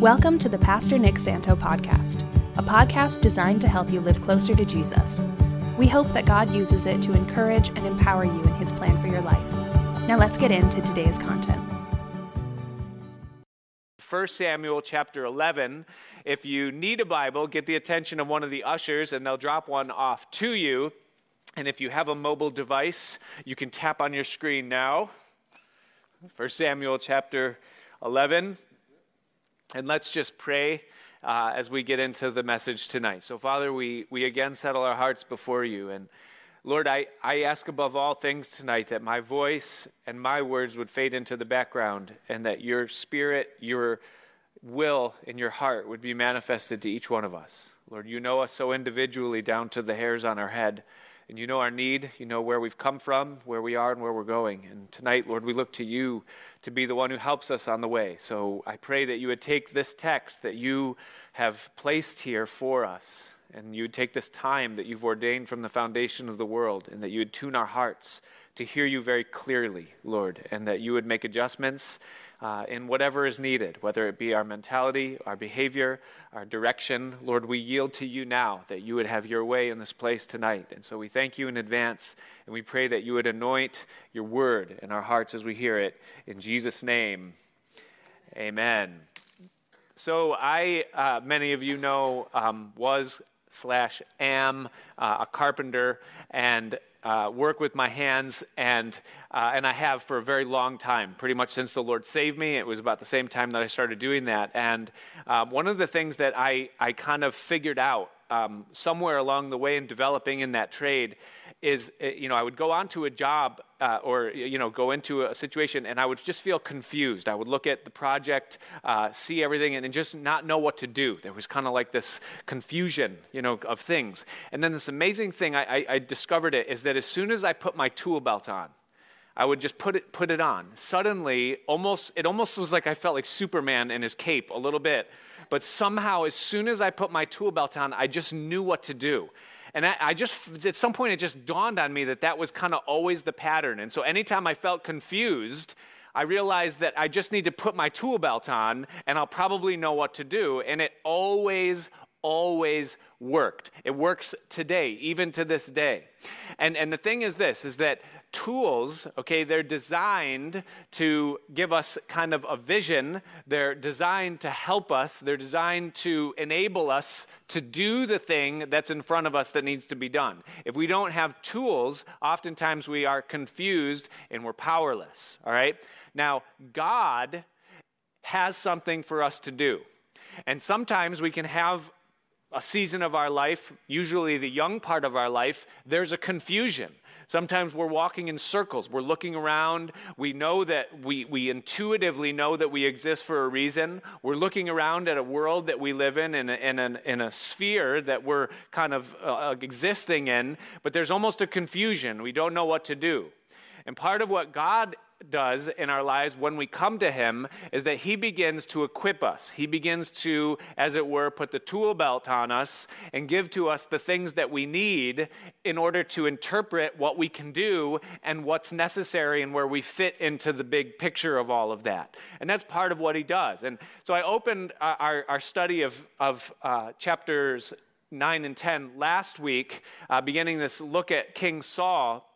Welcome to the Pastor Nick Santo podcast, a podcast designed to help you live closer to Jesus. We hope that God uses it to encourage and empower you in his plan for your life. Now let's get into today's content. 1 Samuel chapter 11. If you need a Bible, get the attention of one of the ushers and they'll drop one off to you. And if you have a mobile device, you can tap on your screen now. 1 Samuel chapter 11. And let's just pray uh, as we get into the message tonight. So, Father, we, we again settle our hearts before you. And Lord, I, I ask above all things tonight that my voice and my words would fade into the background and that your spirit, your will, and your heart would be manifested to each one of us. Lord, you know us so individually down to the hairs on our head. And you know our need. You know where we've come from, where we are, and where we're going. And tonight, Lord, we look to you to be the one who helps us on the way. So I pray that you would take this text that you have placed here for us, and you would take this time that you've ordained from the foundation of the world, and that you would tune our hearts to hear you very clearly, Lord, and that you would make adjustments uh, in whatever is needed, whether it be our mentality, our behavior, our direction. Lord, we yield to you now that you would have your way in this place tonight. And so we thank you in advance, and we pray that you would anoint your word in our hearts as we hear it. In Jesus' name, amen. So I, uh, many of you know, um, was slash am uh, a carpenter and uh, work with my hands, and, uh, and I have for a very long time, pretty much since the Lord saved me. It was about the same time that I started doing that. And um, one of the things that I, I kind of figured out um, somewhere along the way in developing in that trade is, eh, you know, I would go onto a job uh, or, you know, go into a situation and I would just feel confused. I would look at the project, uh, see everything, and, and just not know what to do. There was kind of like this confusion, you know, of things. And then this amazing thing, I, I, I discovered it, is that as soon as I put my tool belt on, I would just put it put it on. Suddenly, almost it almost was like I felt like Superman in his cape a little bit. But somehow, as soon as I put my tool belt on, I just knew what to do. And I, just, at some point, it just dawned on me that that was kind of always the pattern. And so anytime I felt confused, I realized that I just need to put my tool belt on and I'll probably know what to do. And it always, always worked. It works today, even to this day. And, and the thing is this, is that tools, okay, they're designed to give us kind of a vision. They're designed to help us. They're designed to enable us to do the thing that's in front of us that needs to be done. If we don't have tools, oftentimes we are confused and we're powerless, all right? Now, God has something for us to do. And sometimes we can have a season of our life, usually the young part of our life, there's a confusion. Sometimes we're walking in circles. We're looking around. We know that we, we intuitively know that we exist for a reason. We're looking around at a world that we live in, in a, in a, in a sphere that we're kind of uh, existing in, but there's almost a confusion. We don't know what to do. And part of what God does in our lives when we come to Him is that He begins to equip us. He begins to, as it were, put the tool belt on us and give to us the things that we need in order to interpret what we can do and what's necessary and where we fit into the big picture of all of that. And that's part of what He does. And so I opened uh, our, our study of, of uh, chapters 9 and 10 last week, uh, beginning this look at King Saul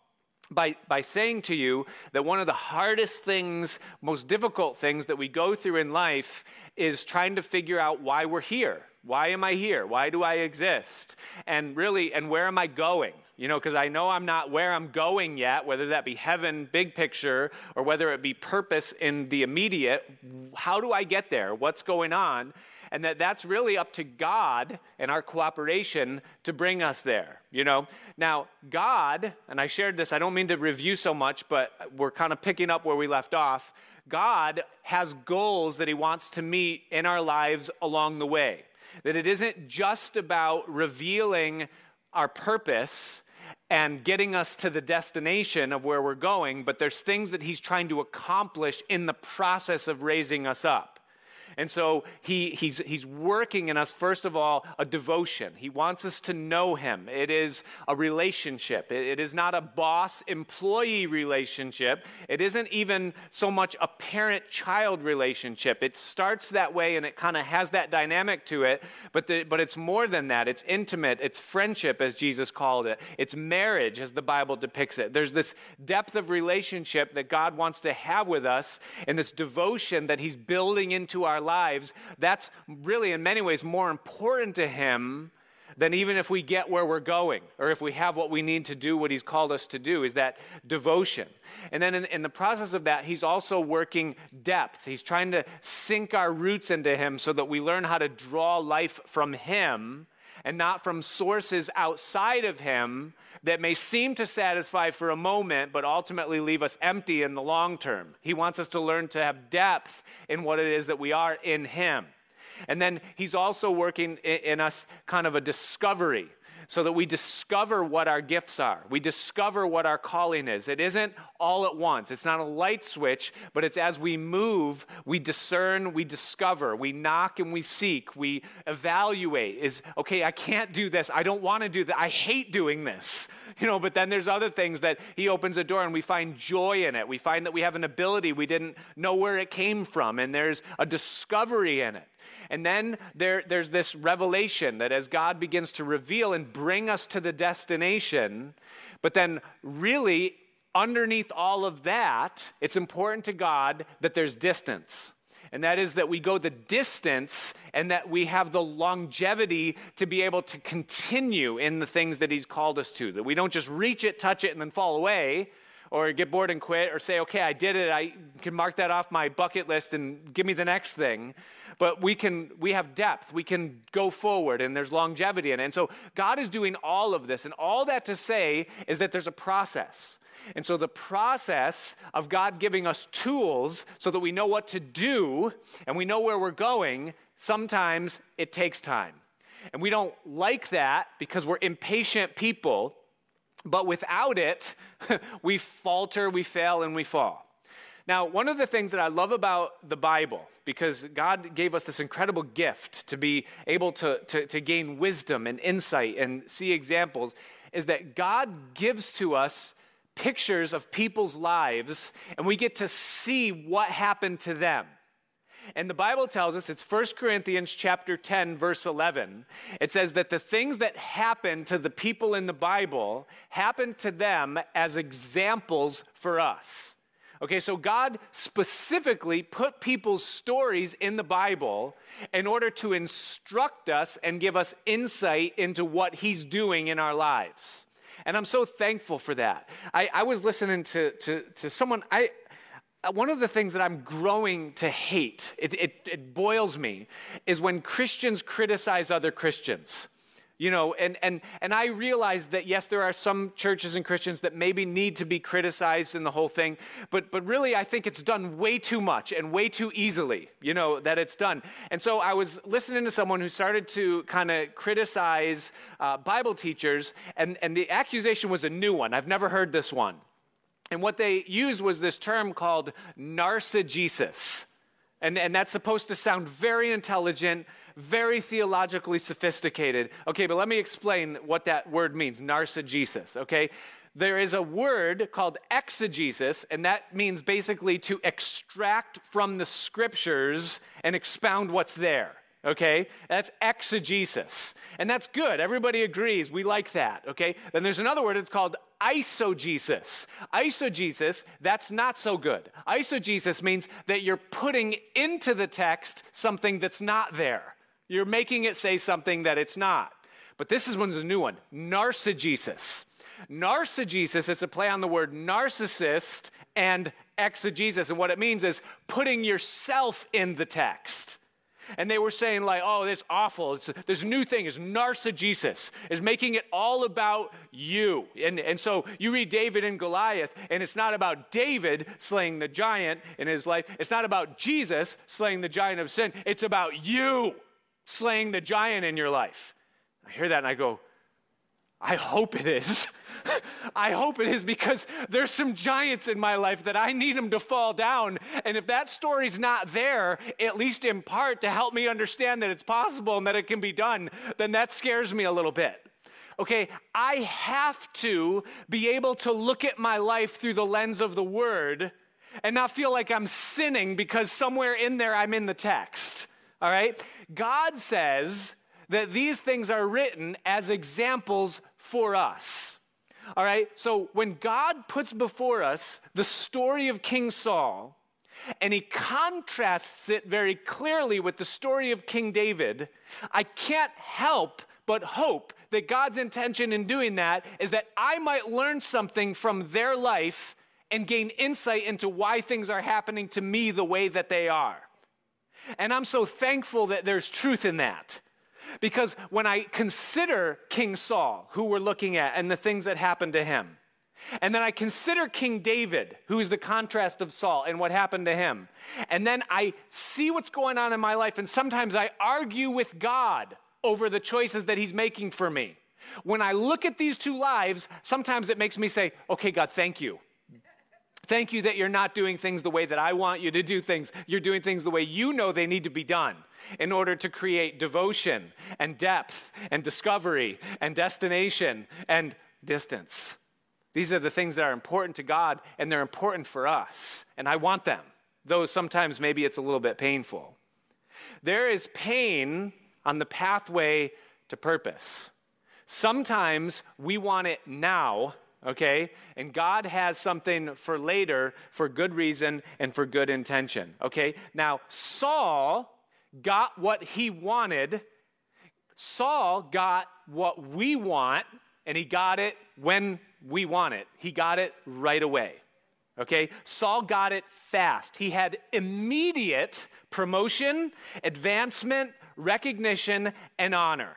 by, by saying to you that one of the hardest things, most difficult things that we go through in life is trying to figure out why we're here. Why am I here? Why do I exist? And really, and where am I going? You know, because I know I'm not where I'm going yet, whether that be heaven, big picture, or whether it be purpose in the immediate. How do I get there? What's going on? And that that's really up to God and our cooperation to bring us there, you know? Now, God, and I shared this, I don't mean to review so much, but we're kind of picking up where we left off. God has goals that He wants to meet in our lives along the way. That it isn't just about revealing our purpose and getting us to the destination of where we're going, but there's things that He's trying to accomplish in the process of raising us up. And so he, he's, he's working in us, first of all, a devotion. He wants us to know him. It is a relationship. It, it is not a boss employee relationship. It isn't even so much a parent child relationship. It starts that way and it kind of has that dynamic to it, but, the, but it's more than that. It's intimate, it's friendship, as Jesus called it, it's marriage, as the Bible depicts it. There's this depth of relationship that God wants to have with us and this devotion that he's building into our lives, that's really in many ways more important to him than even if we get where we're going or if we have what we need to do what he's called us to do is that devotion. And then in, in, the process of that he's also working depth. He's trying to sink our roots into him so that we learn how to draw life from him and not from sources outside of him that may seem to satisfy for a moment, but ultimately leave us empty in the long term. He wants us to learn to have depth in what it is that we are in Him. And then He's also working in us kind of a discovery so that we discover what our gifts are. We discover what our calling is. It isn't all at once, it's not a light switch, but it's as we move, we discern, we discover, we knock and we seek, we evaluate. Is okay, I can't do this. I don't want to do that. I hate doing this. You know, but then there's other things that he opens a door and we find joy in it. We find that we have an ability we didn't know where it came from, and there's a discovery in it. And then there, there's this revelation that as God begins to reveal and bring us to the destination, but then really underneath all of that, it's important to God that there's distance. And that is that we go the distance and that we have the longevity to be able to continue in the things that He's called us to. That we don't just reach it, touch it, and then fall away, or get bored and quit, or say, okay, I did it, I can mark that off my bucket list and give me the next thing. But we can we have depth. We can go forward and there's longevity in it. And so god is doing all of this. And all that to say is that there's a process. And so the process of god giving us tools so that we know what to do and we know where we're going sometimes it takes time. And we don't like that because we're impatient people but without it we falter we fail and we fall now, one of the things that I love about the Bible, because God gave us this incredible gift to be able to, to, to, gain wisdom and insight and see examples, is that God gives to us pictures of people's lives and we get to see what happened to them. And the Bible tells us, it's 1 Corinthians chapter 10 verse 11. It says that the things that happen to the people in the Bible happen to them as examples for us. Okay, so God specifically put people's stories in the Bible in order to instruct us and give us insight into what He's doing in our lives. And I'm so thankful for that. I, I was listening to, to, to someone, I, one of the things that I'm growing to hate, it, it, it boils me, is when Christians criticize other Christians. You know and and and i realize that yes there are some churches and christians that maybe need to be criticized in the whole thing but but really i think it's done way too much and way too easily you know that it's done. And so i was listening to someone who started to kind of criticize uh, bible teachers and and the accusation was a new one. I've never heard this one and what they used was this term called narcigesis and, and that's supposed to sound very intelligent, very theologically sophisticated. Okay, but let me explain what that word means narcigesis, okay? There is a word called exegesis, and that means basically to extract from the scriptures and expound what's there okay? That's exegesis. And that's good. Everybody agrees. We like that, okay? Then there's another word, it's called eisegesis. Eisegesis, that's not so good. Eisegesis means that you're putting into the text something that's not there. You're making it say something that it's not. But this is one's a new one narcigesis. Narcigesis is a play on the word narcissist and exegesis. And what it means is putting yourself in the text. And they were saying, like, oh, this awful. It's, this new thing is narcigesis, is making it all about you. And, and so you read David and Goliath, and it's not about David slaying the giant in his life. It's not about Jesus slaying the giant of sin. It's about you slaying the giant in your life. I hear that and I go, I hope it is. I hope it is because there's some giants in my life that I need them to fall down. And if that story's not there, at least in part to help me understand that it's possible and that it can be done, then that scares me a little bit. Okay, I have to be able to look at my life through the lens of the word and not feel like I'm sinning because somewhere in there I'm in the text. All right? God says that these things are written as examples for us. All right? So when God puts before us the story of King Saul, and he contrasts it very clearly with the story of King David, I can't help but hope that God's intention in doing that is that I might learn something from their life and gain insight into why things are happening to me the way that they are. And I'm so thankful that there's truth in that. Because when I consider King Saul, who we're looking at, and the things that happened to him, and then I consider King David, who is the contrast of Saul and what happened to him, and then I see what's going on in my life, and sometimes I argue with God over the choices that He's making for me. When I look at these two lives, sometimes it makes me say, okay, God, thank you. Thank you that you're not doing things the way that I want you to do things. You're doing things the way you know they need to be done in order to create devotion and depth and discovery and destination and distance. These are the things that are important to God and they're important for us. And I want them, though sometimes maybe it's a little bit painful. There is pain on the pathway to purpose. Sometimes we want it now okay? And God has something for later for good reason and for good intention, okay? Now, Saul got what he wanted. Saul got what we want, and he got it when we want it. He got it right away. Okay? Saul got it fast. He had immediate promotion, advancement, recognition, and honor.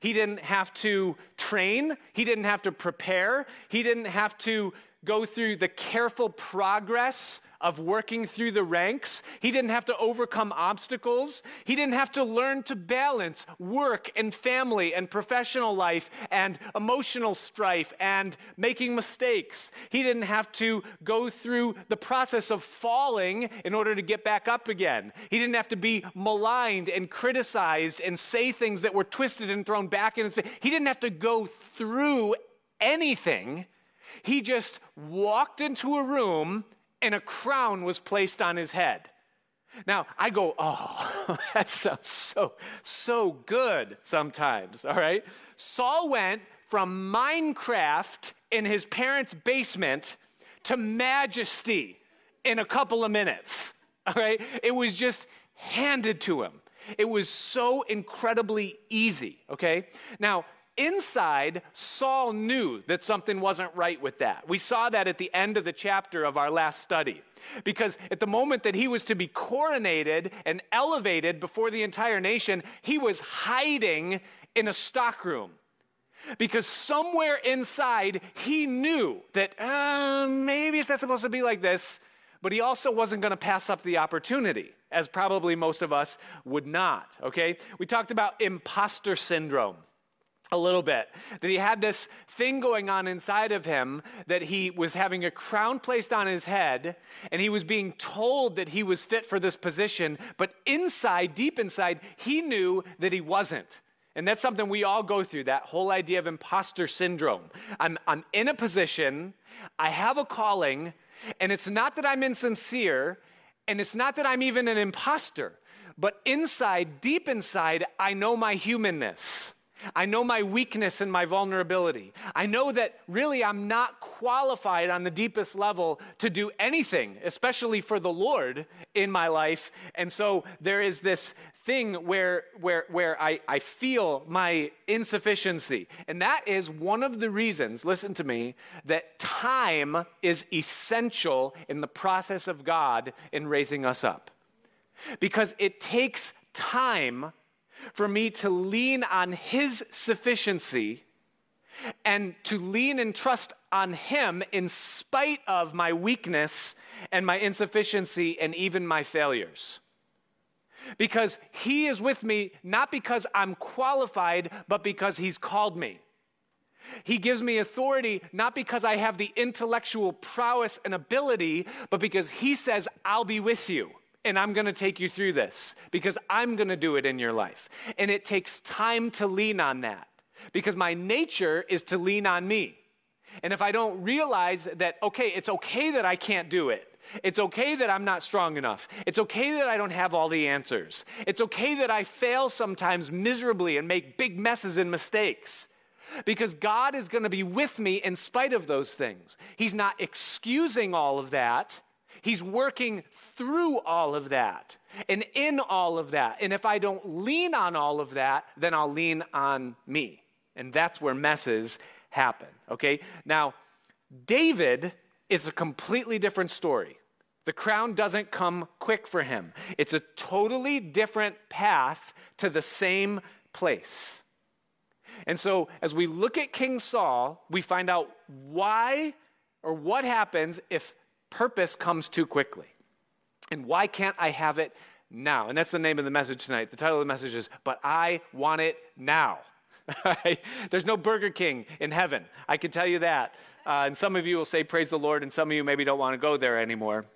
He didn't have to train, he didn't have to prepare, he didn't have to go through the careful progress of working through the ranks. He didn't have to overcome obstacles. He didn't have to learn to balance work and family and professional life and emotional strife and making mistakes. He didn't have to go through the process of falling in order to get back up again. He didn't have to be maligned and criticized and say things that were twisted and thrown back in his face. He didn't have to go through anything. He just walked into a room and a crown was placed on his head. Now, I go, oh, that sounds so, so good sometimes, all right? Saul went from Minecraft in his parents' basement to majesty in a couple of minutes, all right? It was just handed to him. It was so incredibly easy, okay? Now, Inside, Saul knew that something wasn't right with that. We saw that at the end of the chapter of our last study. Because at the moment that he was to be coronated and elevated before the entire nation, he was hiding in a stockroom. Because somewhere inside, he knew that uh, maybe it's not supposed to be like this, but he also wasn't going to pass up the opportunity, as probably most of us would not. Okay? We talked about imposter syndrome a little bit. That he had this thing going on inside of him, that he was having a crown placed on his head, and he was being told that he was fit for this position, but inside, deep inside, he knew that he wasn't. And that's something we all go through that whole idea of imposter syndrome. I'm, I'm in a position, I have a calling, and it's not that I'm insincere, and it's not that I'm even an imposter, but inside, deep inside, I know my humanness. I know my weakness and my vulnerability. I know that really I'm not qualified on the deepest level to do anything, especially for the Lord in my life. And so there is this thing where, where, where I, I feel my insufficiency. And that is one of the reasons, listen to me, that time is essential in the process of God in raising us up. Because it takes time for me to lean on His sufficiency and to lean and trust on Him in spite of my weakness and my insufficiency and even my failures. Because He is with me not because I'm qualified, but because He's called me. He gives me authority not because I have the intellectual prowess and ability, but because He says, I'll be with you and I'm going to take you through this because I'm going to do it in your life. And it takes time to lean on that because my nature is to lean on me. And if I don't realize that, okay, it's okay that I can't do it. It's okay that I'm not strong enough. It's okay that I don't have all the answers. It's okay that I fail sometimes miserably and make big messes and mistakes because God is going to be with me in spite of those things. He's not excusing all of that. He's working through all of that and in all of that. And if I don't lean on all of that, then I'll lean on me. And that's where messes happen. Okay? Now, David is a completely different story. The crown doesn't come quick for him, it's a totally different path to the same place. And so, as we look at King Saul, we find out why or what happens if purpose comes too quickly. And why can't I have it now? And that's the name of the message tonight. The title of the message is, But I Want It Now. There's no Burger King in heaven. I can tell you that. Uh, and some of you will say, Praise the Lord, and some of you maybe don't want to go there anymore.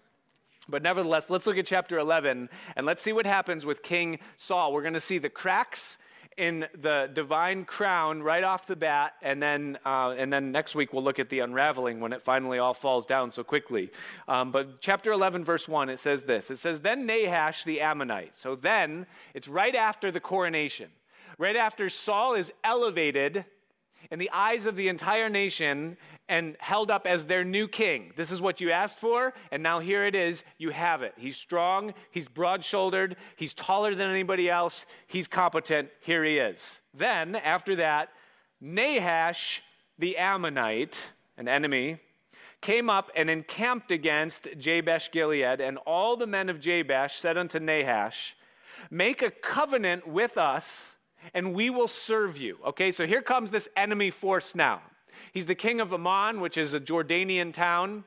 But nevertheless, let's look at chapter 11 and let's see what happens with King Saul. We're going to see the cracks in the divine crown right off the bat, and then uh, and then next week we'll look at the unraveling when it finally all falls down so quickly. Um, but chapter 11, verse 1, it says this. It says, "Then Nahash the Ammonite." So then it's right after the coronation, right after Saul is elevated in the eyes of the entire nation and held up as their new king. This is what you asked for, and now here it is. You have it. He's strong, he's broad shouldered, he's taller than anybody else, he's competent. Here he is. Then, after that, Nahash the Ammonite, an enemy, came up and encamped against Jabesh Gilead, and all the men of Jabesh said unto Nahash, Make a covenant with us and we will serve you. Okay, so here comes this enemy force now. He's the king of Ammon, which is a Jordanian town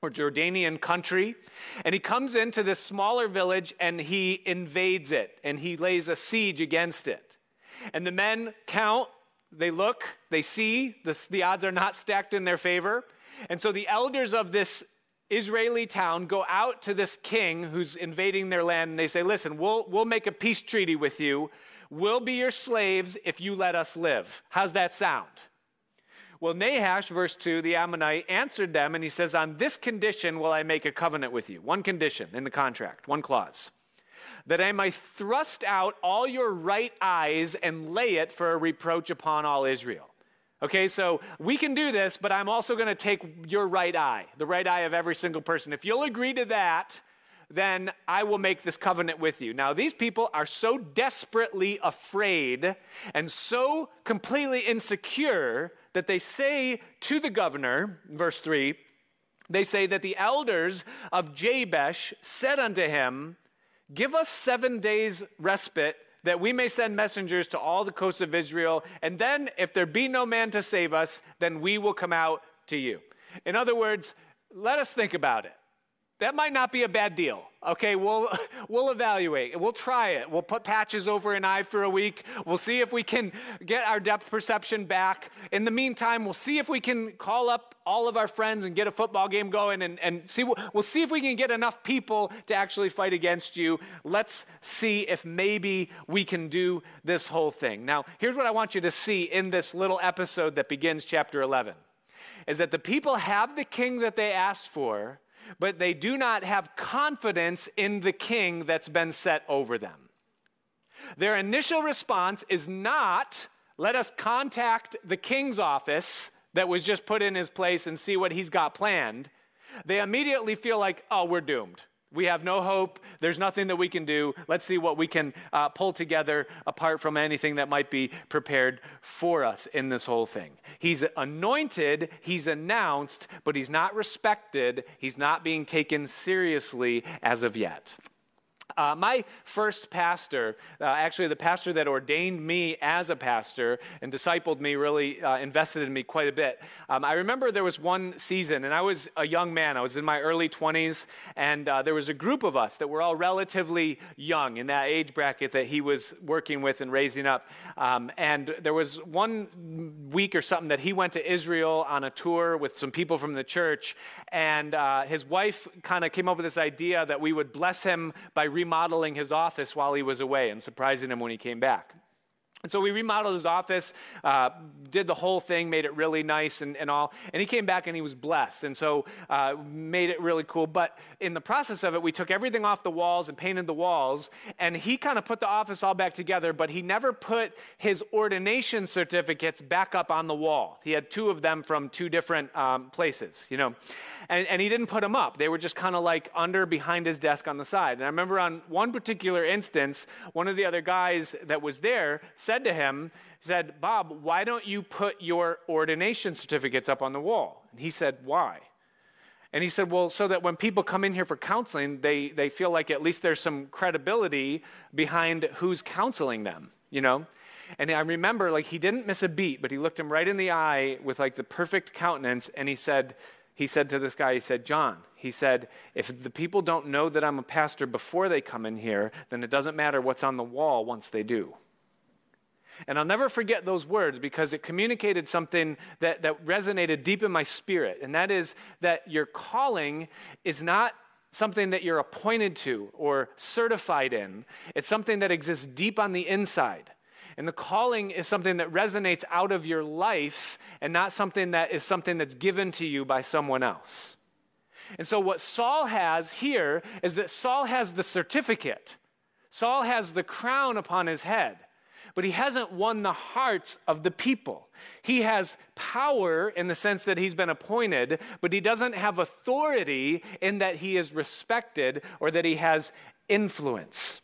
or Jordanian country. And he comes into this smaller village and he invades it and he lays a siege against it. And the men count, they look, they see, the, the odds are not stacked in their favor. And so the elders of this Israeli town go out to this king who's invading their land and they say, Listen, we'll, we'll make a peace treaty with you We'll be your slaves if you let us live. How's that sound? Well, Nahash, verse 2, the Ammonite, answered them and he says, On this condition will I make a covenant with you. One condition in the contract, one clause. That I may thrust out all your right eyes and lay it for a reproach upon all Israel. Okay, so we can do this, but I'm also going to take your right eye, the right eye of every single person. If you'll agree to that, then I will make this covenant with you. Now, these people are so desperately afraid and so completely insecure that they say to the governor, verse 3, they say that the elders of Jabesh said unto him, Give us seven days' respite that we may send messengers to all the coasts of Israel, and then if there be no man to save us, then we will come out to you. In other words, let us think about it that might not be a bad deal. Okay, we'll, we'll evaluate. We'll try it. We'll put patches over an eye for a week. We'll see if we can get our depth perception back. In the meantime, we'll see if we can call up all of our friends and get a football game going and, and see. We'll see if we can get enough people to actually fight against you. Let's see if maybe we can do this whole thing. Now, here's what I want you to see in this little episode that begins chapter 11 is that the people have the king that they asked for but they do not have confidence in the king that's been set over them. Their initial response is not, let us contact the king's office that was just put in his place and see what he's got planned. They immediately feel like, oh, we're doomed. We have no hope. There's nothing that we can do. Let's see what we can uh, pull together apart from anything that might be prepared for us in this whole thing. He's anointed, he's announced, but he's not respected. He's not being taken seriously as of yet. Uh, my first pastor, uh, actually the pastor that ordained me as a pastor and discipled me, really uh, invested in me quite a bit. Um, I remember there was one season, and I was a young man. I was in my early 20s, and uh, there was a group of us that were all relatively young in that age bracket that he was working with and raising up. Um, and there was one week or something that he went to Israel on a tour with some people from the church, and uh, his wife kind of came up with this idea that we would bless him by remodeling his office while he was away and surprising him when he came back. And so we remodeled his office, uh, did the whole thing, made it really nice and, and all. And he came back and he was blessed. And so uh, made it really cool. But in the process of it, we took everything off the walls and painted the walls. And he kind of put the office all back together, but he never put his ordination certificates back up on the wall. He had two of them from two different um, places, you know. And, and he didn't put them up. They were just kind of like under behind his desk on the side. And I remember on one particular instance, one of the other guys that was there said, said to him, said, Bob, why don't you put your ordination certificates up on the wall? And he said, Why? And he said, Well, so that when people come in here for counseling, they, they feel like at least there's some credibility behind who's counseling them, you know? And I remember, like, he didn't miss a beat, but he looked him right in the eye with, like, the perfect countenance, and he said, he said to this guy, he said, John, he said, if the people don't know that I'm a pastor before they come in here, then it doesn't matter what's on the wall once they do. And I'll never forget those words because it communicated something that, that resonated deep in my spirit. And that is that your calling is not something that you're appointed to or certified in, it's something that exists deep on the inside. And the calling is something that resonates out of your life and not something that is something that's given to you by someone else. And so, what Saul has here is that Saul has the certificate, Saul has the crown upon his head but he hasn't won the hearts of the people. He has power in the sense that he's been appointed, but he doesn't have authority in that he is respected or that he has influence.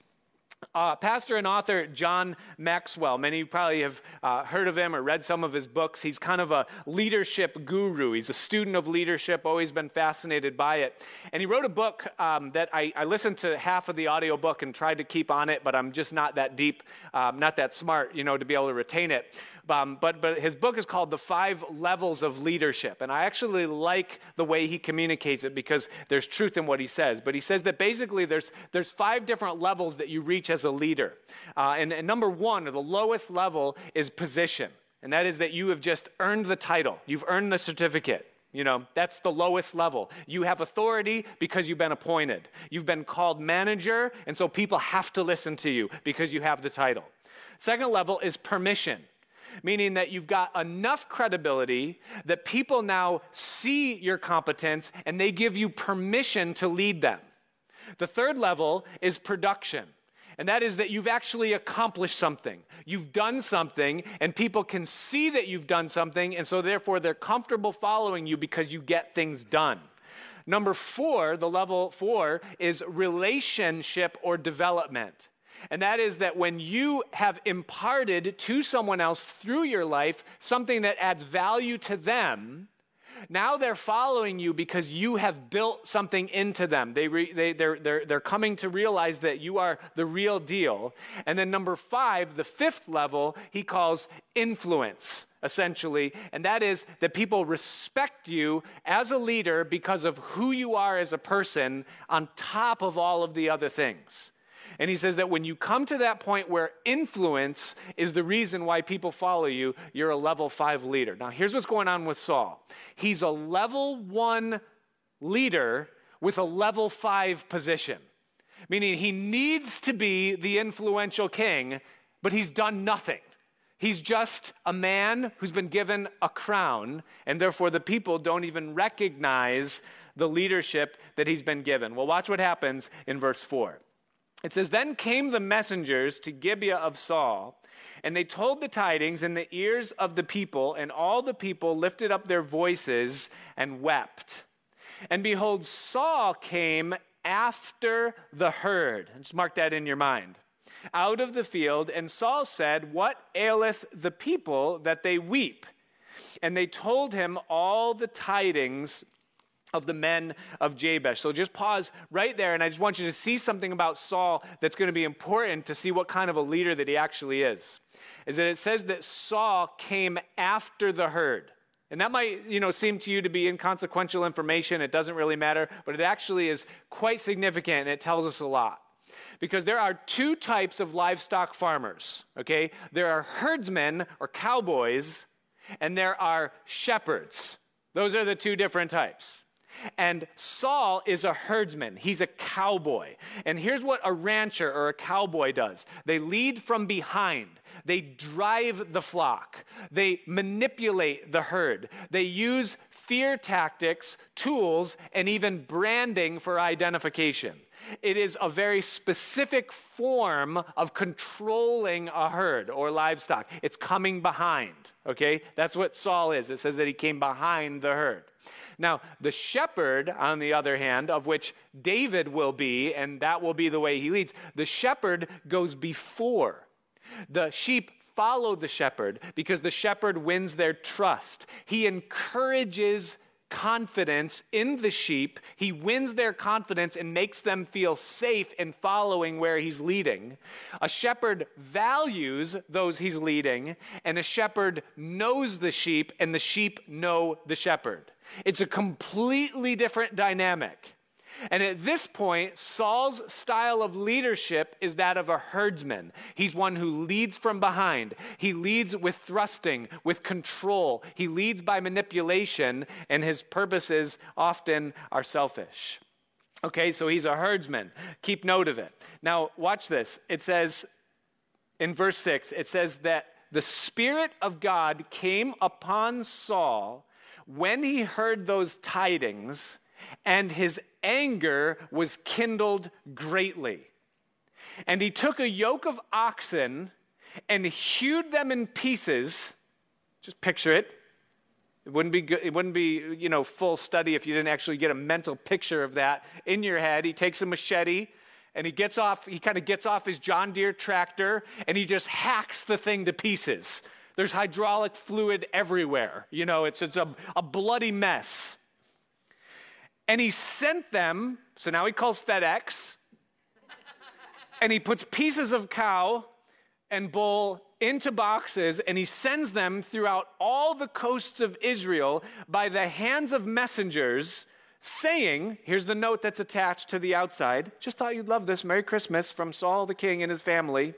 Uh, pastor and author John Maxwell, many probably have uh, heard of him or read some of his books. He's kind of a leadership guru. He's a student of leadership, always been fascinated by it. And he wrote a book um, that I, I, listened to half of the audiobook and tried to keep on it, but I'm just not that deep, um, not that smart, you know, to be able to retain it. Um, but, but his book is called The Five Levels of Leadership. And I actually like the way he communicates it because there's truth in what he says. But he says that basically there's, there's five different levels that you reach as a leader. Uh, and, and number one, or the lowest level, is position. And that is that you have just earned the title, you've earned the certificate. You know, that's the lowest level. You have authority because you've been appointed. You've been called manager, and so people have to listen to you because you have the title. Second level is permission meaning that you've got enough credibility that people now see your competence and they give you permission to lead them. The third level is production. And that is that you've actually accomplished something. You've done something, and people can see that you've done something, and so therefore they're comfortable following you because you get things done. Number four, the level four, is relationship or development. And that is that when you have imparted to someone else through your life something that adds value to them, now they're following you because you have built something into them. They re, they, they're, they're, they're coming to realize that you are the real deal. And then, number five, the fifth level, he calls influence, essentially. And that is that people respect you as a leader because of who you are as a person on top of all of the other things. And he says that when you come to that point where influence is the reason why people follow you, you're a level five leader. Now, here's what's going on with Saul he's a level one leader with a level five position, meaning he needs to be the influential king, but he's done nothing. He's just a man who's been given a crown, and therefore the people don't even recognize the leadership that he's been given. Well, watch what happens in verse 4. It says, Then came the messengers to Gibeah of Saul, and they told the tidings in the ears of the people, and all the people lifted up their voices and wept. And behold, Saul came after the herd. Just mark that in your mind. Out of the field, and Saul said, What aileth the people that they weep? And they told him all the tidings of the men of Jabesh. So just pause right there, and I just want you to see something about Saul that's going to be important to see what kind of a leader that he actually is. Is that it says that Saul came after the herd. And that might, you know, seem to you to be inconsequential information. It doesn't really matter, but it actually is quite significant and it tells us a lot. Because there are two types of livestock farmers, okay? There are herdsmen or cowboys, and there are shepherds. Those are the two different types. And Saul is a herdsman, he's a cowboy. And here's what a rancher or a cowboy does they lead from behind. They drive the flock. They manipulate the herd. They use fear tactics, tools, and even branding for identification. It is a very specific form of controlling a herd or livestock. It's coming behind, okay? That's what Saul is. It says that he came behind the herd. Now, the shepherd, on the other hand, of which David will be, and that will be the way he leads, the shepherd goes before. The sheep follow the shepherd because the shepherd wins their trust. He encourages confidence in the sheep. He wins their confidence and makes them feel safe in following where he's leading. A shepherd values those he's leading, and a shepherd knows the sheep, and the sheep know the shepherd. It's a completely different dynamic. And at this point, Saul's style of leadership is that of a herdsman. He's one who leads from behind. He leads with thrusting, with control. He leads by manipulation, and his purposes often are selfish. Okay, so he's a herdsman. Keep note of it. Now, watch this. It says in verse 6, it says that the Spirit of God came upon Saul when he heard those tidings and his anger was kindled greatly. And he took a yoke of oxen and hewed them in pieces. Just picture it. It wouldn't be good, it wouldn't be, you know, full study if you didn't actually get a mental picture of that in your head. He takes a machete and he gets off, he kind of gets off his John Deere tractor and he just hacks the thing to pieces. There's hydraulic fluid everywhere. You know, it's, it's a, a bloody mess. And he sent them, so now he calls FedEx, and he puts pieces of cow and bull into boxes and he sends them throughout all the coasts of Israel by the hands of messengers, saying, Here's the note that's attached to the outside. Just thought you'd love this. Merry Christmas from Saul the king and his family.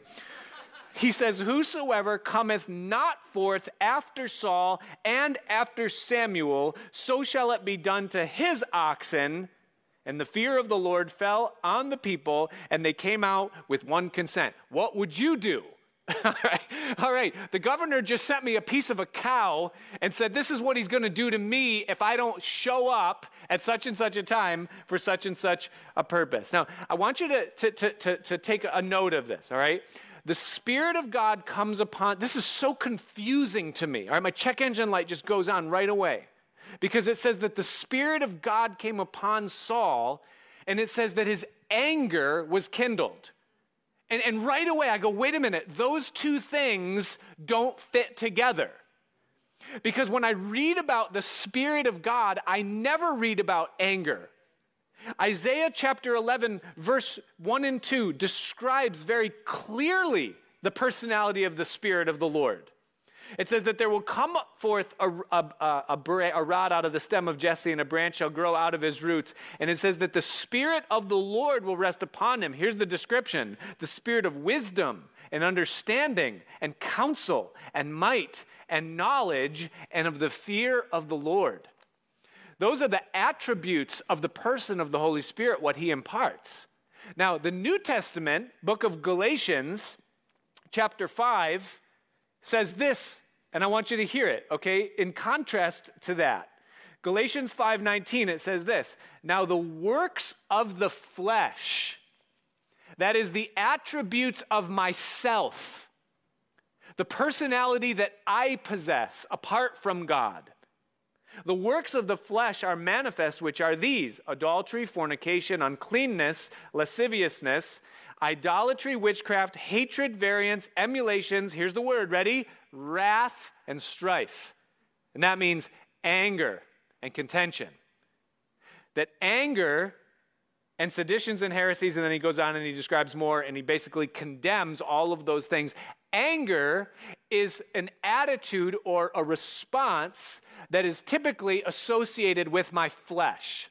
He says, Whosoever cometh not forth after Saul and after Samuel, so shall it be done to his oxen. And the fear of the Lord fell on the people, and they came out with one consent. What would you do? All right. All right. The governor just sent me a piece of a cow and said, This is what he's going to do to me if I don't show up at such and such a time for such and such a purpose. Now, I want you to, to, to, to, to take a note of this, all right? The Spirit of God comes upon, this is so confusing to me. All right, my check engine light just goes on right away because it says that the Spirit of God came upon Saul and it says that his anger was kindled. And, and right away I go, wait a minute, those two things don't fit together. Because when I read about the Spirit of God, I never read about anger. Isaiah chapter 11, verse 1 and 2 describes very clearly the personality of the Spirit of the Lord. It says that there will come forth a, a, a, a, rod out of the stem of Jesse, and a branch shall grow out of his roots. And it says that the Spirit of the Lord will rest upon him. Here's the description the Spirit of wisdom and understanding and counsel and might and knowledge and of the fear of the Lord. Those are the attributes of the person of the Holy Spirit, what he imparts. Now, the New Testament, book of Galatians, chapter 5, says this, and I want you to hear it, okay? In contrast to that, Galatians 5:19 it says this, "Now the works of the flesh, that is the attributes of myself, the personality that I possess apart from God, the works of the flesh are manifest, which are these adultery, fornication, uncleanness, lasciviousness, idolatry, witchcraft, hatred, variance, emulations. Here's the word ready? Wrath and strife. And that means anger and contention. that anger and seditions and heresies, and then he goes on and he describes more and he basically condemns all of those things. Anger is an attitude or a response that is typically associated with my flesh.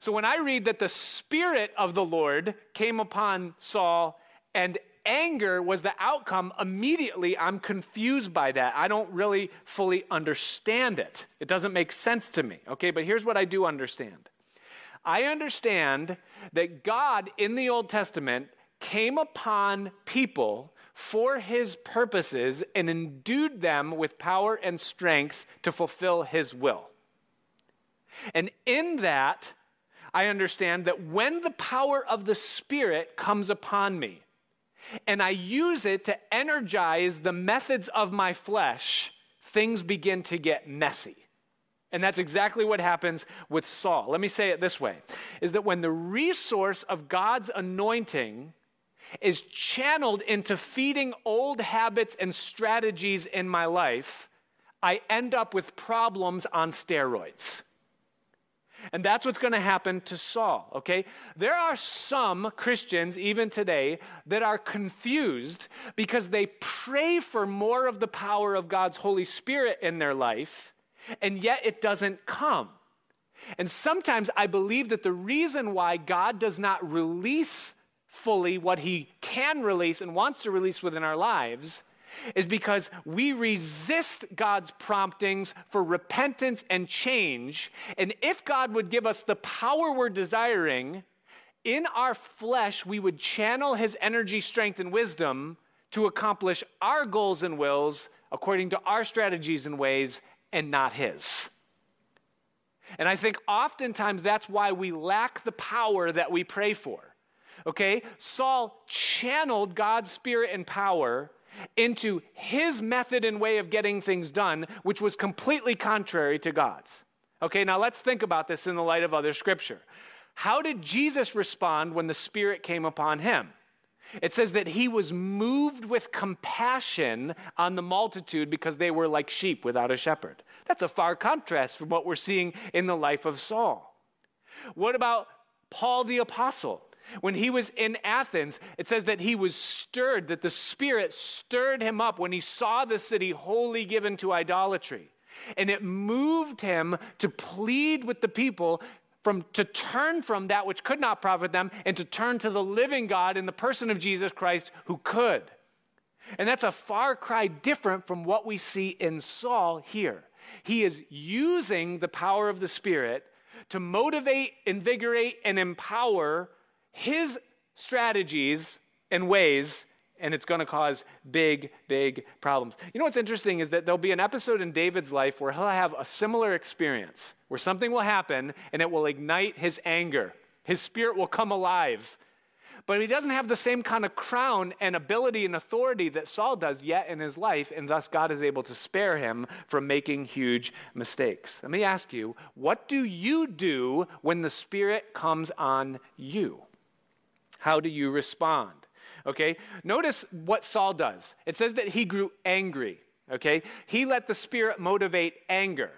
So when I read that the Spirit of the Lord came upon Saul and anger was the outcome, immediately I'm confused by that. I don't really fully understand it. It doesn't make sense to me. Okay, but here's what I do understand I understand that God in the Old Testament came upon people for his purposes and endued them with power and strength to fulfill his will. And in that, I understand that when the power of the Spirit comes upon me and I use it to energize the methods of my flesh, things begin to get messy. And that's exactly what happens with Saul. Let me say it this way is that when the resource of God's anointing is channeled into feeding old habits and strategies in my life, I end up with problems on steroids. And that's what's going to happen to Saul, okay? There are some Christians, even today, that are confused because they pray for more of the power of God's Holy Spirit in their life and yet it doesn't come. And sometimes I believe that the reason why God does not release fully what he can release and wants to release within our lives is because we resist God's promptings for repentance and change. And if God would give us the power we're desiring, in our flesh, we would channel his energy, strength, and wisdom to accomplish our goals and wills according to our strategies and ways and not his. And I think oftentimes that's why we lack the power that we pray for. Okay? Saul channeled God's spirit and power into his method and way of getting things done, which was completely contrary to God's. Okay, now let's think about this in the light of other scripture. How did Jesus respond when the Spirit came upon him? It says that he was moved with compassion on the multitude because they were like sheep without a shepherd. That's a far contrast from what we're seeing in the life of Saul. What about Paul the Apostle? When he was in Athens, it says that he was stirred, that the Spirit stirred him up when he saw the city wholly given to idolatry. And it moved him to plead with the people from to turn from that which could not profit them and to turn to the living God in the person of Jesus Christ who could. And that's a far cry different from what we see in Saul here. He is using the power of the Spirit to motivate, invigorate, and empower his strategies and ways and it's going to cause big, big problems. You know what's interesting is that there'll be an episode in David's life where he'll have a similar experience, where something will happen and it will ignite his anger. His spirit will come alive. But he doesn't have the same kind of crown and ability and authority that Saul does yet in his life, and thus God is able to spare him from making huge mistakes. Let me ask you, what do you do when the Spirit comes on you? How do you respond? okay? Notice what Saul does. It says that he grew angry, okay? He let the Spirit motivate anger.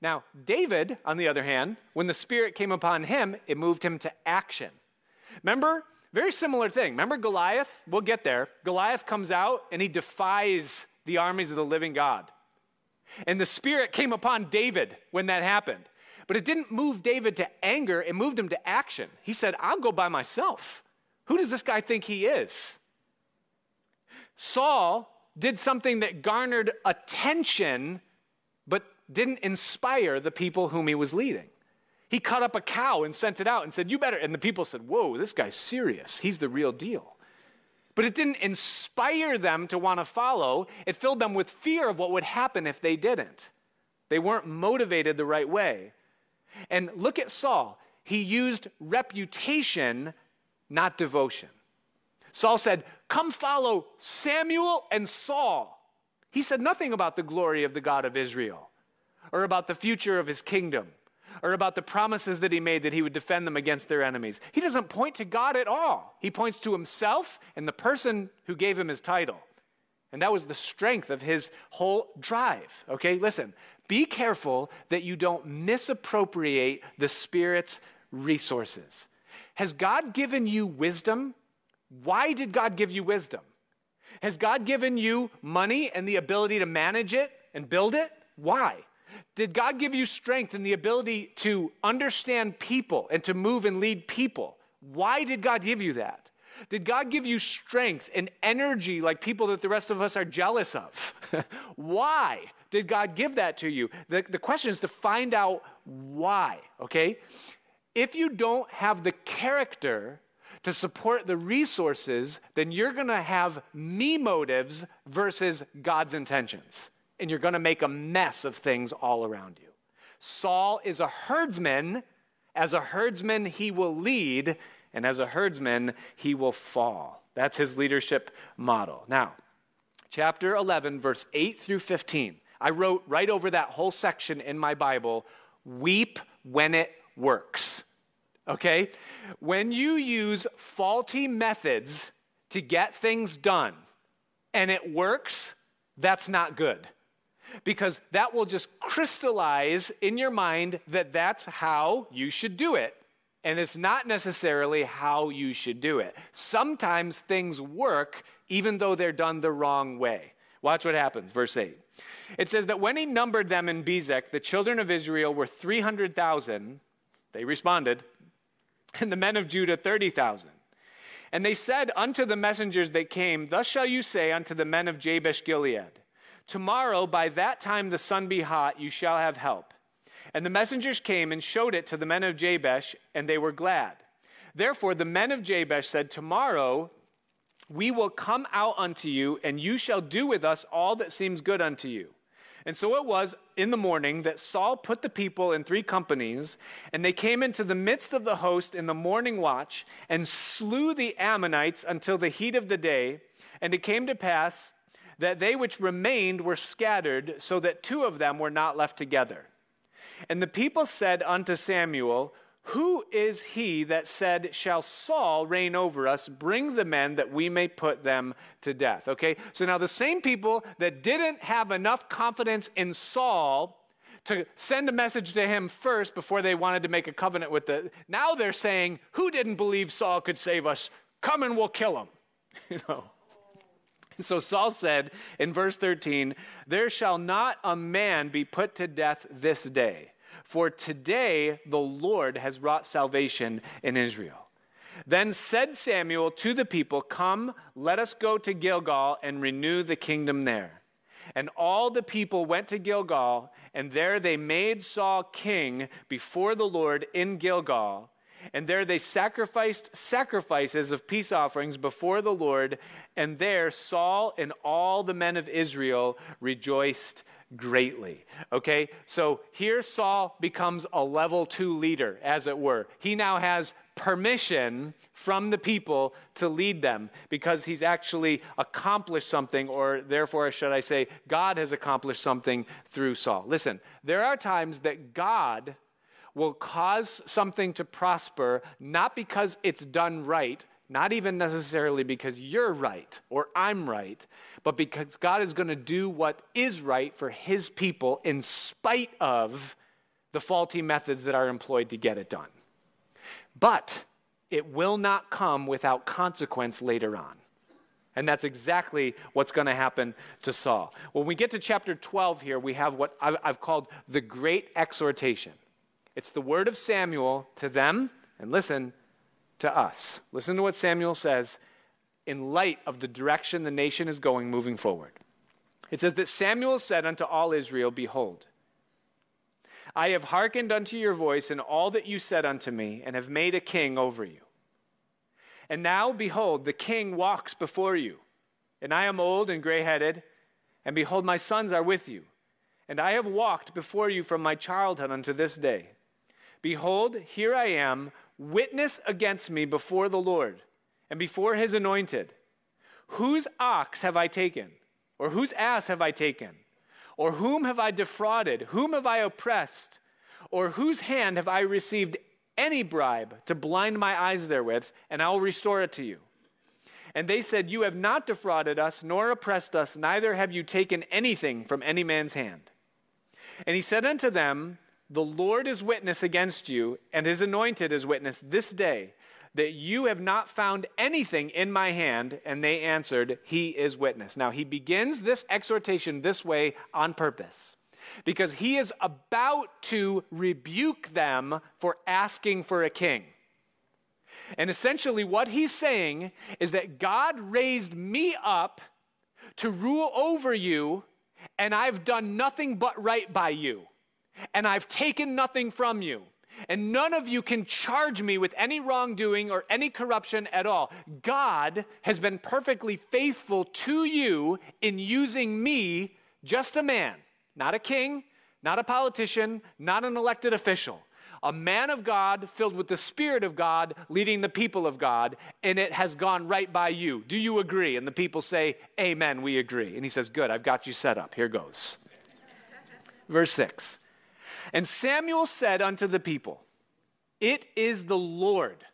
Now, David, on the other hand, when the Spirit came upon him, it moved him to action. Remember? Very similar thing. Remember Goliath? We'll get there. Goliath comes out and he defies the armies of the living God. And the Spirit came upon David when that happened. But it didn't move David to anger, it moved him to action. He said, I'll go by myself. Who does this guy think he is? Saul did something that garnered attention, but didn't inspire the people whom he was leading. He cut up a cow and sent it out and said, You better. And the people said, Whoa, this guy's serious. He's the real deal. But it didn't inspire them to want to follow. It filled them with fear of what would happen if they didn't. They weren't motivated the right way. And look at Saul. He used reputation not devotion. Saul said, Come follow Samuel and Saul. He said nothing about the glory of the God of Israel, or about the future of his kingdom, or about the promises that he made that he would defend them against their enemies. He doesn't point to God at all. He points to himself and the person who gave him his title. And that was the strength of his whole drive. Okay, listen, Be careful that you don't misappropriate the Spirit's resources. Has God given you wisdom? Why did God give you wisdom? Has God given you money and the ability to manage it and build it? Why? Did God give you strength and the ability to understand people and to move and lead people? Why did God give you that? Did God give you strength and energy like people that the rest of us are jealous of? why did God give that to you? The, the question is to find out why, okay? If you don't have the character to support the resources, then you're going to have me motives versus God's intentions. And you're going to make a mess of things all around you. Saul is a herdsman. As a herdsman, he will lead, and as a herdsman, he will fall. That's his leadership model. Now, chapter 11, verse 8 through 15. I wrote right over that whole section in my Bible weep when it works okay? When you use faulty methods to get things done and it works, that's not good. Because that will just crystallize in your mind that that's how you should do it. And it's not necessarily how you should do it. Sometimes things work even though they're done the wrong way. Watch what happens, verse 8. It says that when he numbered them in Bezek, the children of Israel were 300,000. They responded, and the men of Judah 30,000. And they said unto the messengers that came, Thus shall you say unto the men of Jabesh Gilead, Tomorrow by that time the sun be hot, you shall have help. And the messengers came and showed it to the men of Jabesh, and they were glad. Therefore the men of Jabesh said, Tomorrow we will come out unto you, and you shall do with us all that seems good unto you. And so it was in the morning that Saul put the people in three companies, and they came into the midst of the host in the morning watch and slew the Ammonites until the heat of the day. And it came to pass that they which remained were scattered, so that two of them were not left together. And the people said unto Samuel, who is he that said, Shall Saul reign over us? Bring the men that we may put them to death. Okay, so now the same people that didn't have enough confidence in Saul to send a message to him first before they wanted to make a covenant with the. Now they're saying, Who didn't believe Saul could save us? Come and we'll kill him. You know. So Saul said in verse 13, There shall not a man be put to death this day for today the Lord has wrought salvation in Israel. Then said Samuel to the people, Come, let us go to Gilgal and renew the kingdom there. And all the people went to Gilgal, and there they made Saul king before the Lord in Gilgal. And there they sacrificed sacrifices of peace offerings before the Lord. And there Saul and all the men of Israel rejoiced greatly. Okay, so here Saul becomes a level two leader, as it were. He now has permission from the people to lead them because he's actually accomplished something, or therefore, should I say, God has accomplished something through Saul. Listen, there are times that God will cause something to prosper not because it's done right, not even necessarily because you're right or I'm right, but because God is going to do what is right for his people in spite of the faulty methods that are employed to get it done. But it will not come without consequence later on. And that's exactly what's going to happen to Saul. When we get to chapter 12 here, we have what I've called the great exhortation. It's the word of Samuel to them, and listen, to us. Listen to what Samuel says in light of the direction the nation is going moving forward. It says that Samuel said unto all Israel, Behold, I have hearkened unto your voice in all that you said unto me, and have made a king over you. And now, behold, the king walks before you, and I am old and gray headed, and behold, my sons are with you. And I have walked before you from my childhood unto this day. Behold, here I am witness against me before the Lord and before his anointed. Whose ox have I taken? Or whose ass have I taken? Or whom have I defrauded? Whom have I oppressed? Or whose hand have I received any bribe to blind my eyes therewith, and I will restore it to you? And they said, You have not defrauded us, nor oppressed us, neither have you taken anything from any man's hand. And he said unto them, The Lord is witness against you, and his anointed is witness this day, that you have not found anything in my hand. And they answered, He is witness. Now, he begins this exhortation this way on purpose because he is about to rebuke them for asking for a king. And essentially, what he's saying is that God raised me up to rule over you, and I've done nothing but right by you, and I've taken nothing from you. And none of you can charge me with any wrongdoing or any corruption at all. God has been perfectly faithful to you in using me, just a man, not a king, not a politician, not an elected official. A man of God filled with the Spirit of God, leading the people of God, and it has gone right by you. Do you agree? And the people say, Amen, we agree. And he says, Good, I've got you set up. Here goes. Verse 6 and Samuel said unto the people, It is the Lord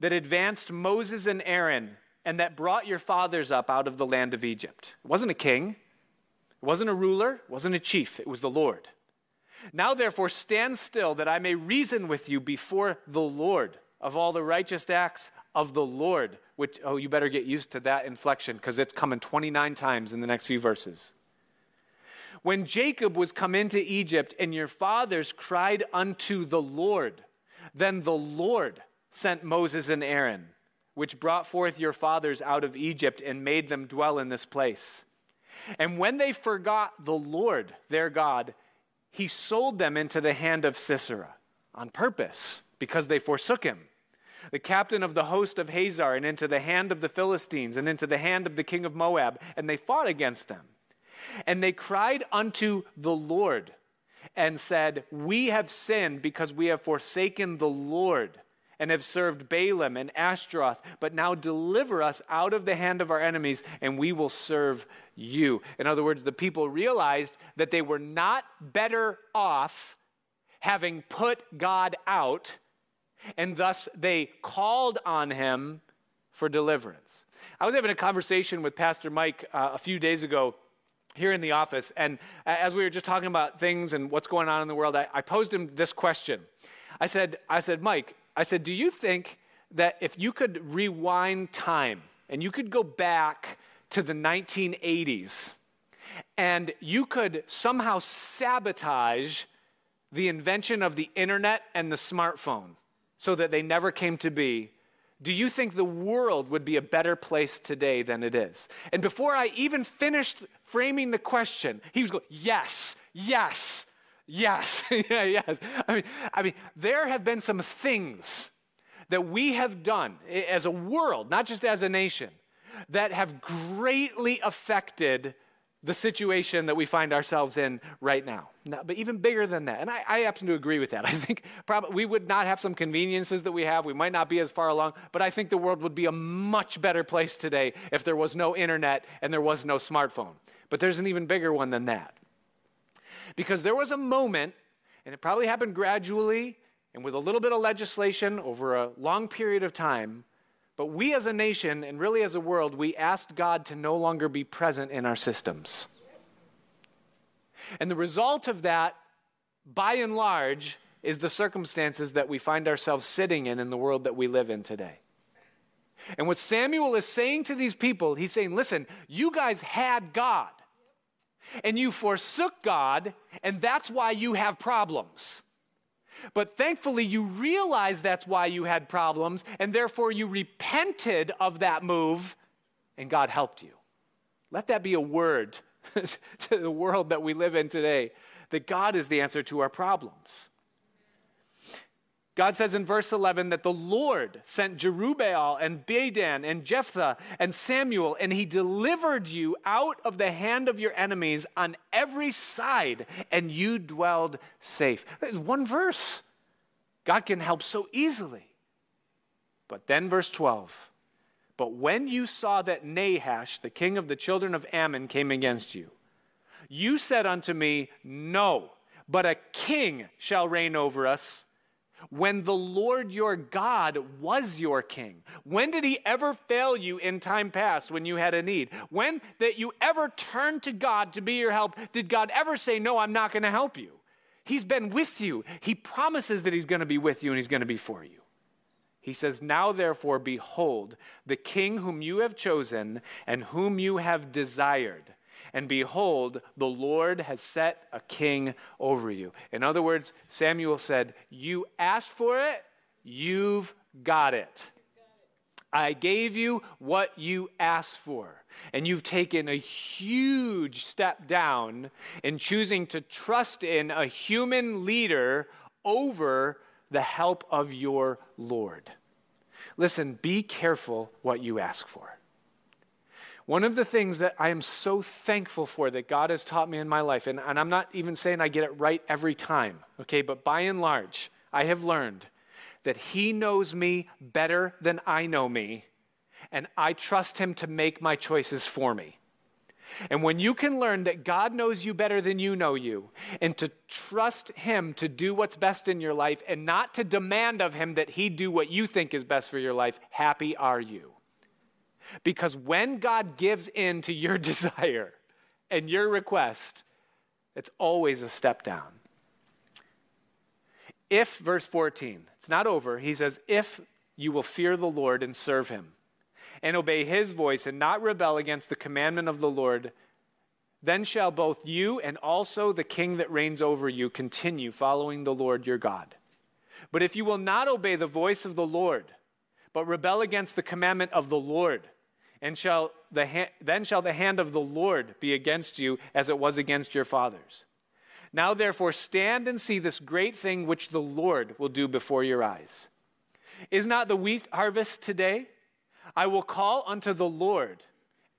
that advanced Moses and Aaron and that brought your fathers up out of the land of Egypt. It wasn't a king, it wasn't a ruler, it wasn't a chief, it was the Lord. Now, therefore, stand still that I may reason with you before the Lord of all the righteous acts of the Lord. Which, oh, you better get used to that inflection because it's coming 29 times in the next few verses. When Jacob was come into Egypt, and your fathers cried unto the Lord, then the Lord sent Moses and Aaron, which brought forth your fathers out of Egypt and made them dwell in this place. And when they forgot the Lord their God, he sold them into the hand of Sisera on purpose, because they forsook him the captain of the host of Hazor, and into the hand of the Philistines, and into the hand of the king of Moab, and they fought against them. And they cried unto the Lord and said, We have sinned because we have forsaken the Lord and have served Baalim and Ashtaroth, but now deliver us out of the hand of our enemies, and we will serve you. In other words, the people realized that they were not better off having put God out, and thus they called on him for deliverance. I was having a conversation with Pastor Mike uh, a few days ago here in the office. And as we were just talking about things and what's going on in the world, I, I, posed him this question. I said, I said, Mike, I said, do you think that if you could rewind time and you could go back to the 1980s and you could somehow sabotage the invention of the internet and the smartphone so that they never came to be, do you think the world would be a better place today than it is? And before I even finished framing the question, he was going, Yes, yes, yes, yeah, yes. I mean, I mean, there have been some things that we have done as a world, not just as a nation, that have greatly affected the situation that we find ourselves in right now. but even bigger than that, and I, I, happen to agree with that. I think probably we would not have some conveniences that we have. We might not be as far along, but I think the world would be a much better place today if there was no internet and there was no smartphone. But there's an even bigger one than that. Because there was a moment, and it probably happened gradually and with a little bit of legislation over a long period of time, but we as a nation, and really as a world, we asked God to no longer be present in our systems. And the result of that, by and large, is the circumstances that we find ourselves sitting in in the world that we live in today. And what Samuel is saying to these people, he's saying, listen, you guys had God, and you forsook God, and that's why you have problems. But thankfully, you realized that's why you had problems, and therefore you repented of that move, and God helped you. Let that be a word to the world that we live in today that God is the answer to our problems. God says in verse 11 that the Lord sent Jerubbaal and Bedan and Jephthah and Samuel, and he delivered you out of the hand of your enemies on every side, and you dwelled safe. There's one verse. God can help so easily. But then, verse 12 But when you saw that Nahash, the king of the children of Ammon, came against you, you said unto me, No, but a king shall reign over us when the Lord your God was your king? When did he ever fail you in time past when you had a need? When that you ever turned to God to be your help, did God ever say, No, I'm not going to help you? He's been with you. He promises that he's going to be with you and he's going to be for you. He says, Now therefore, behold, the king whom you have chosen and whom you have desired and behold, the Lord has set a king over you. In other words, Samuel said, You asked for it, you've got it. I gave you what you asked for. And you've taken a huge step down in choosing to trust in a human leader over the help of your Lord. Listen, be careful what you ask for. One of the things that I am so thankful for that God has taught me in my life, and, and I'm not even saying I get it right every time, okay, but by and large, I have learned that He knows me better than I know me, and I trust Him to make my choices for me. And when you can learn that God knows you better than you know you, and to trust Him to do what's best in your life, and not to demand of Him that He do what you think is best for your life, happy are you. Because when God gives in to your desire and your request, it's always a step down. If, verse 14, it's not over, he says, if you will fear the Lord and serve him, and obey his voice, and not rebel against the commandment of the Lord, then shall both you and also the king that reigns over you continue following the Lord your God. But if you will not obey the voice of the Lord, but rebel against the commandment of the Lord, and shall the ha- then shall the hand of the Lord be against you as it was against your fathers. Now, therefore, stand and see this great thing which the Lord will do before your eyes. Is not the wheat harvest today? I will call unto the Lord,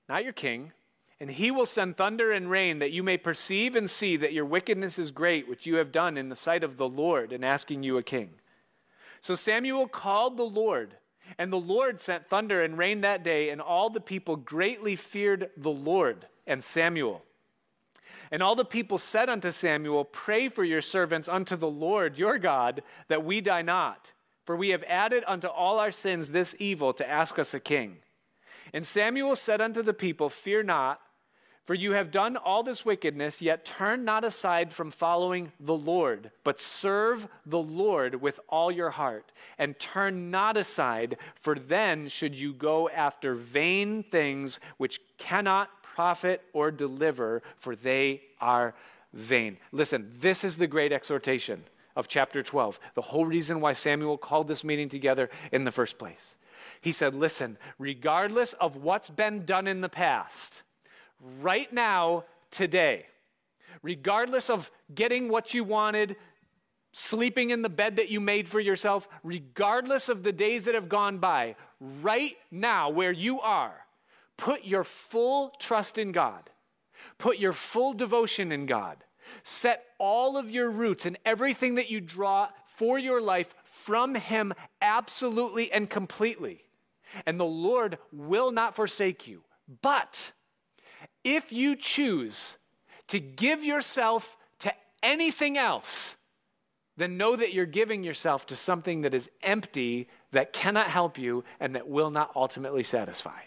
not your king, and he will send thunder and rain that you may perceive and see that your wickedness is great, which you have done in the sight of the Lord in asking you a king. So Samuel called the Lord and the Lord sent thunder and rain that day, and all the people greatly feared the Lord and Samuel. And all the people said unto Samuel, Pray for your servants unto the Lord your God, that we die not. For we have added unto all our sins this evil to ask us a king. And Samuel said unto the people, Fear not. For you have done all this wickedness, yet turn not aside from following the Lord, but serve the Lord with all your heart, and turn not aside, for then should you go after vain things which cannot profit or deliver, for they are vain. Listen, this is the great exhortation of chapter 12, the whole reason why Samuel called this meeting together in the first place. He said, Listen, regardless of what's been done in the past, right now, today, regardless of getting what you wanted, sleeping in the bed that you made for yourself, regardless of the days that have gone by, right now, where you are, put your full trust in God. Put your full devotion in God. Set all of your roots and everything that you draw for your life from Him absolutely and completely. And the Lord will not forsake you. But if you choose to give yourself to anything else, then know that you're giving yourself to something that is empty, that cannot help you, and that will not ultimately satisfy.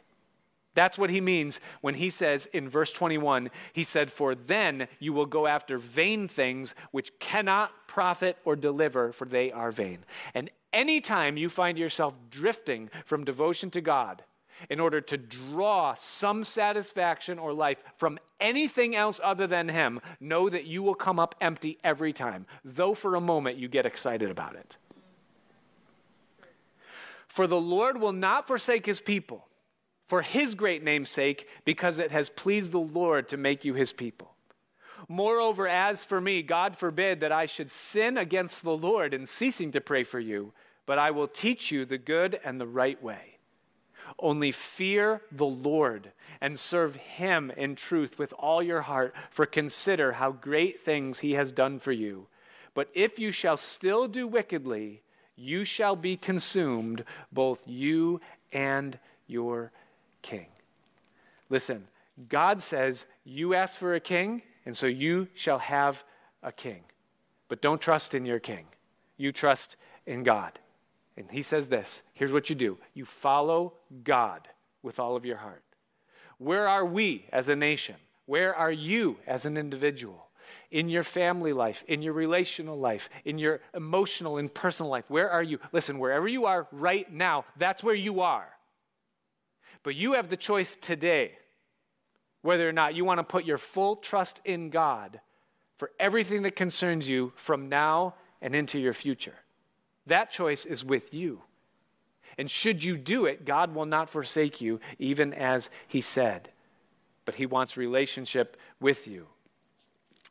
That's what he means when he says in verse 21, he said, For then you will go after vain things which cannot profit or deliver, for they are vain. And anytime you find yourself drifting from devotion to God, in order to draw some satisfaction or life from anything else other than Him, know that you will come up empty every time, though for a moment you get excited about it. For the Lord will not forsake His people for His great name's sake, because it has pleased the Lord to make you His people. Moreover, as for me, God forbid that I should sin against the Lord in ceasing to pray for you, but I will teach you the good and the right way. Only fear the Lord and serve him in truth with all your heart, for consider how great things he has done for you. But if you shall still do wickedly, you shall be consumed, both you and your king. Listen, God says, You ask for a king, and so you shall have a king. But don't trust in your king. you trust in God. And he says this here's what you do you follow God with all of your heart. Where are we as a nation? Where are you as an individual? In your family life, in your relational life, in your emotional and personal life, where are you? Listen, wherever you are right now, that's where you are. But you have the choice today whether or not you want to put your full trust in God for everything that concerns you from now and into your future. That choice is with you. And should you do it, God will not forsake you, even as He said. But He wants relationship with you.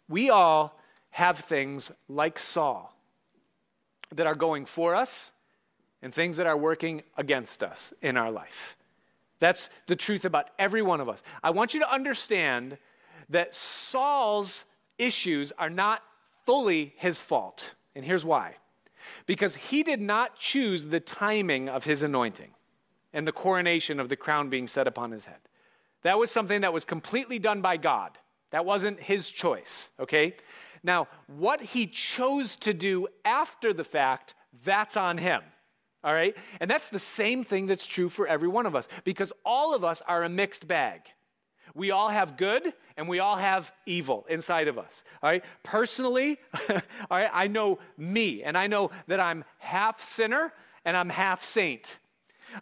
We all have things like Saul that are going for us and things that are working against us in our life. That's the truth about every one of us. I want you to understand that Saul's issues are not fully his fault. And here's why because he did not choose the timing of his anointing and the coronation of the crown being set upon his head. That was something that was completely done by God. That wasn't his choice, okay? Now, what he chose to do after the fact, that's on him. All right? And that's the same thing that's true for every one of us because all of us are a mixed bag. We all have good and we all have evil inside of us. All right? Personally, all right, I know me and I know that I'm half sinner and I'm half saint.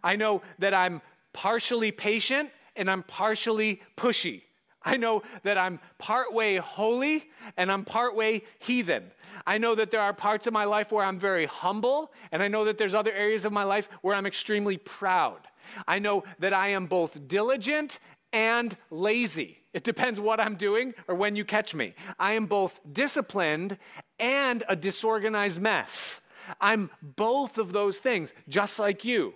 I know that I'm partially patient and I'm partially pushy. I know that I'm partway holy and I'm partway heathen. I know that there are parts of my life where I'm very humble, and I know that there's other areas of my life where I'm extremely proud. I know that I am both diligent and lazy. It depends what I'm doing or when you catch me. I am both disciplined and a disorganized mess. I'm both of those things, just like you.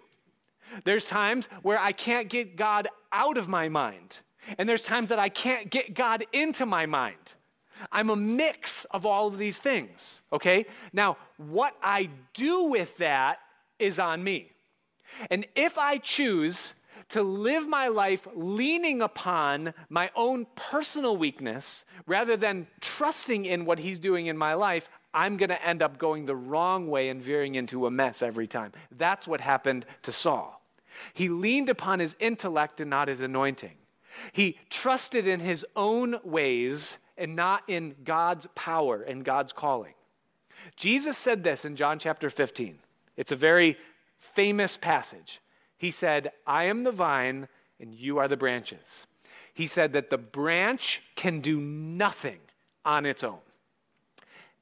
There's times where I can't get God out of my mind, and there's times that I can't get God into my mind. I'm a mix of all of these things, okay? Now, what I do with that is on me. And if I choose to live my life leaning upon my own personal weakness rather than trusting in what He's doing in my life, I'm going to end up going the wrong way and veering into a mess every time. That's what happened to Saul. He leaned upon his intellect and not his anointing. He trusted in his own ways and not in God's power and God's calling. Jesus said this in John chapter 15. It's a very famous passage. He said, I am the vine and you are the branches. He said that the branch can do nothing on its own.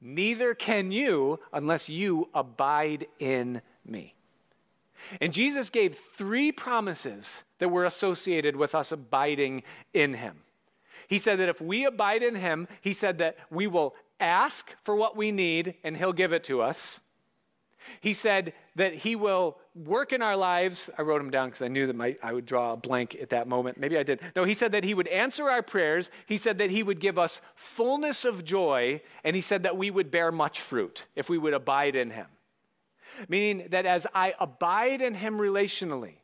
Neither can you unless you abide in me. And Jesus gave three promises that were associated with us abiding in him. He said that if we abide in him, he said that we will ask for what we need and he'll give it to us. He said that he will work in our lives. I wrote him down because I knew that my, I would draw a blank at that moment. Maybe I did. No, he said that he would answer our prayers. He said that he would give us fullness of joy. And he said that we would bear much fruit if we would abide in him. Meaning that as I abide in him relationally,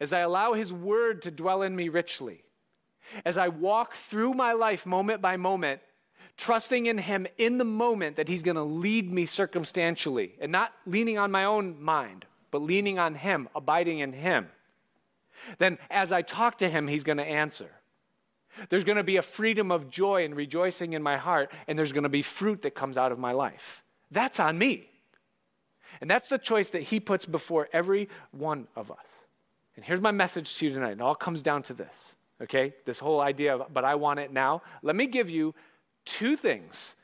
as I allow his word to dwell in me richly, as I walk through my life moment by moment, trusting in Him in the moment that He's going to lead me circumstantially and not leaning on my own mind, but leaning on Him, abiding in Him, then as I talk to Him, He's going to answer. There's going to be a freedom of joy and rejoicing in my heart, and there's going to be fruit that comes out of my life. That's on me. And that's the choice that He puts before every one of us. And here's my message to you tonight. It all comes down to this okay? This whole idea of, but I want it now. Let me give you two things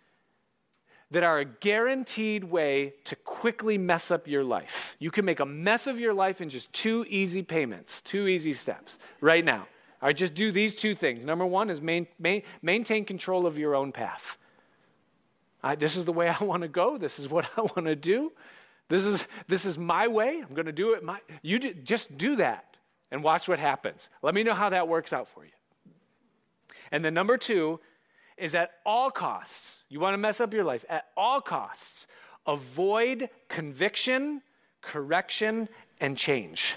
that are a guaranteed way to quickly mess up your life. You can make a mess of your life in just two easy payments, two easy steps right now. Right, just do these two things. Number one is main, main, maintain control of your own path. I, this is the way I want to go. This is what I want to do. This is, this is my way. I'm going to do it. My, you do, just do that and watch what happens. Let me know how that works out for you. And then number two is at all costs, you want to mess up your life, at all costs, avoid conviction, correction, and change.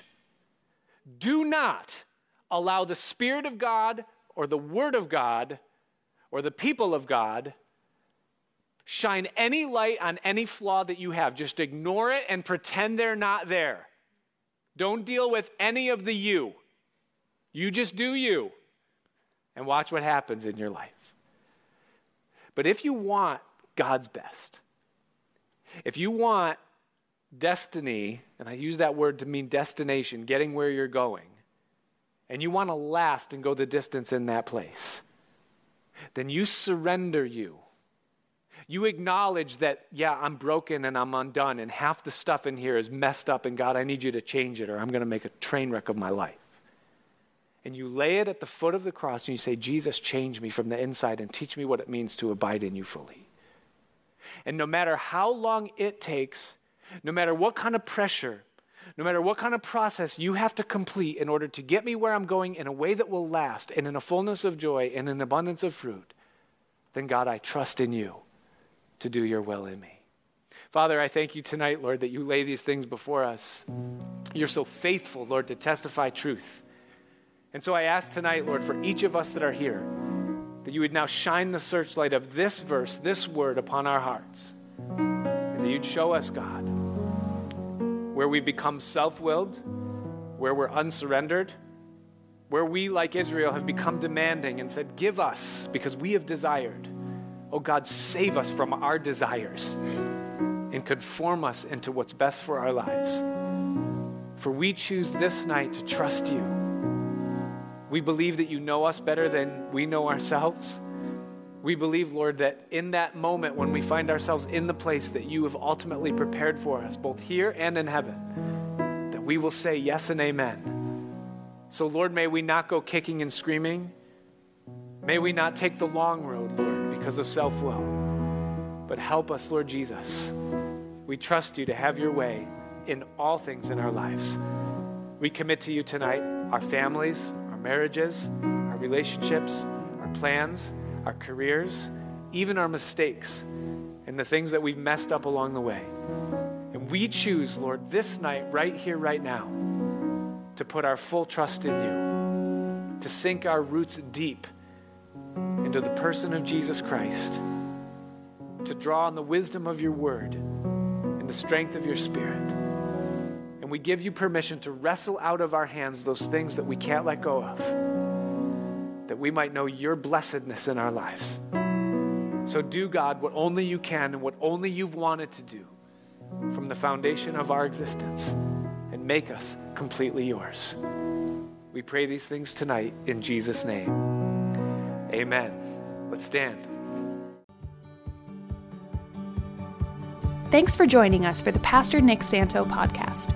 Do not allow the Spirit of God or the Word of God or the people of God shine any light on any flaw that you have. Just ignore it and pretend they're not there. Don't deal with any of the you. You just do you and watch what happens in your life. But if you want God's best, if you want destiny, and I use that word to mean destination, getting where you're going, and you want to last and go the distance in that place, then you surrender you. You acknowledge that, yeah, I'm broken and I'm undone, and half the stuff in here is messed up, and God, I need you to change it, or I'm going to make a train wreck of my life and you lay it at the foot of the cross and you say, Jesus, change me from the inside and teach me what it means to abide in you fully. And no matter how long it takes, no matter what kind of pressure, no matter what kind of process you have to complete in order to get me where I'm going in a way that will last and in a fullness of joy and an abundance of fruit, then God, I trust in you to do your will in me. Father, I thank you tonight, Lord, that you lay these things before us. You're so faithful, Lord, to testify truth. And so I ask tonight, Lord, for each of us that are here, that you would now shine the searchlight of this verse, this word upon our hearts. And that you'd show us, God, where we've become self willed, where we're unsurrendered, where we, like Israel, have become demanding and said, Give us, because we have desired. Oh God, save us from our desires and conform us into what's best for our lives. For we choose this night to trust you we believe that you know us better than we know ourselves. We believe, Lord, that in that moment when we find ourselves in the place that you have ultimately prepared for us, both here and in heaven, that we will say yes and amen. So, Lord, may we not go kicking and screaming. May we not take the long road, Lord, because of self will. But help us, Lord Jesus. We trust you to have your way in all things in our lives. We commit to you tonight our families, marriages, our relationships, our plans, our careers, even our mistakes, and the things that we've messed up along the way. And we choose, Lord, this night, right here, right now, to put our full trust in you, to sink our roots deep into the person of Jesus Christ, to draw on the wisdom of your word and the strength of your spirit. And we give you permission to wrestle out of our hands those things that we can't let go of, that we might know your blessedness in our lives. So do, God, what only you can and what only you've wanted to do from the foundation of our existence and make us completely yours. We pray these things tonight in Jesus' name. Amen. Let's stand. Thanks for joining us for the Pastor Nick Santo podcast.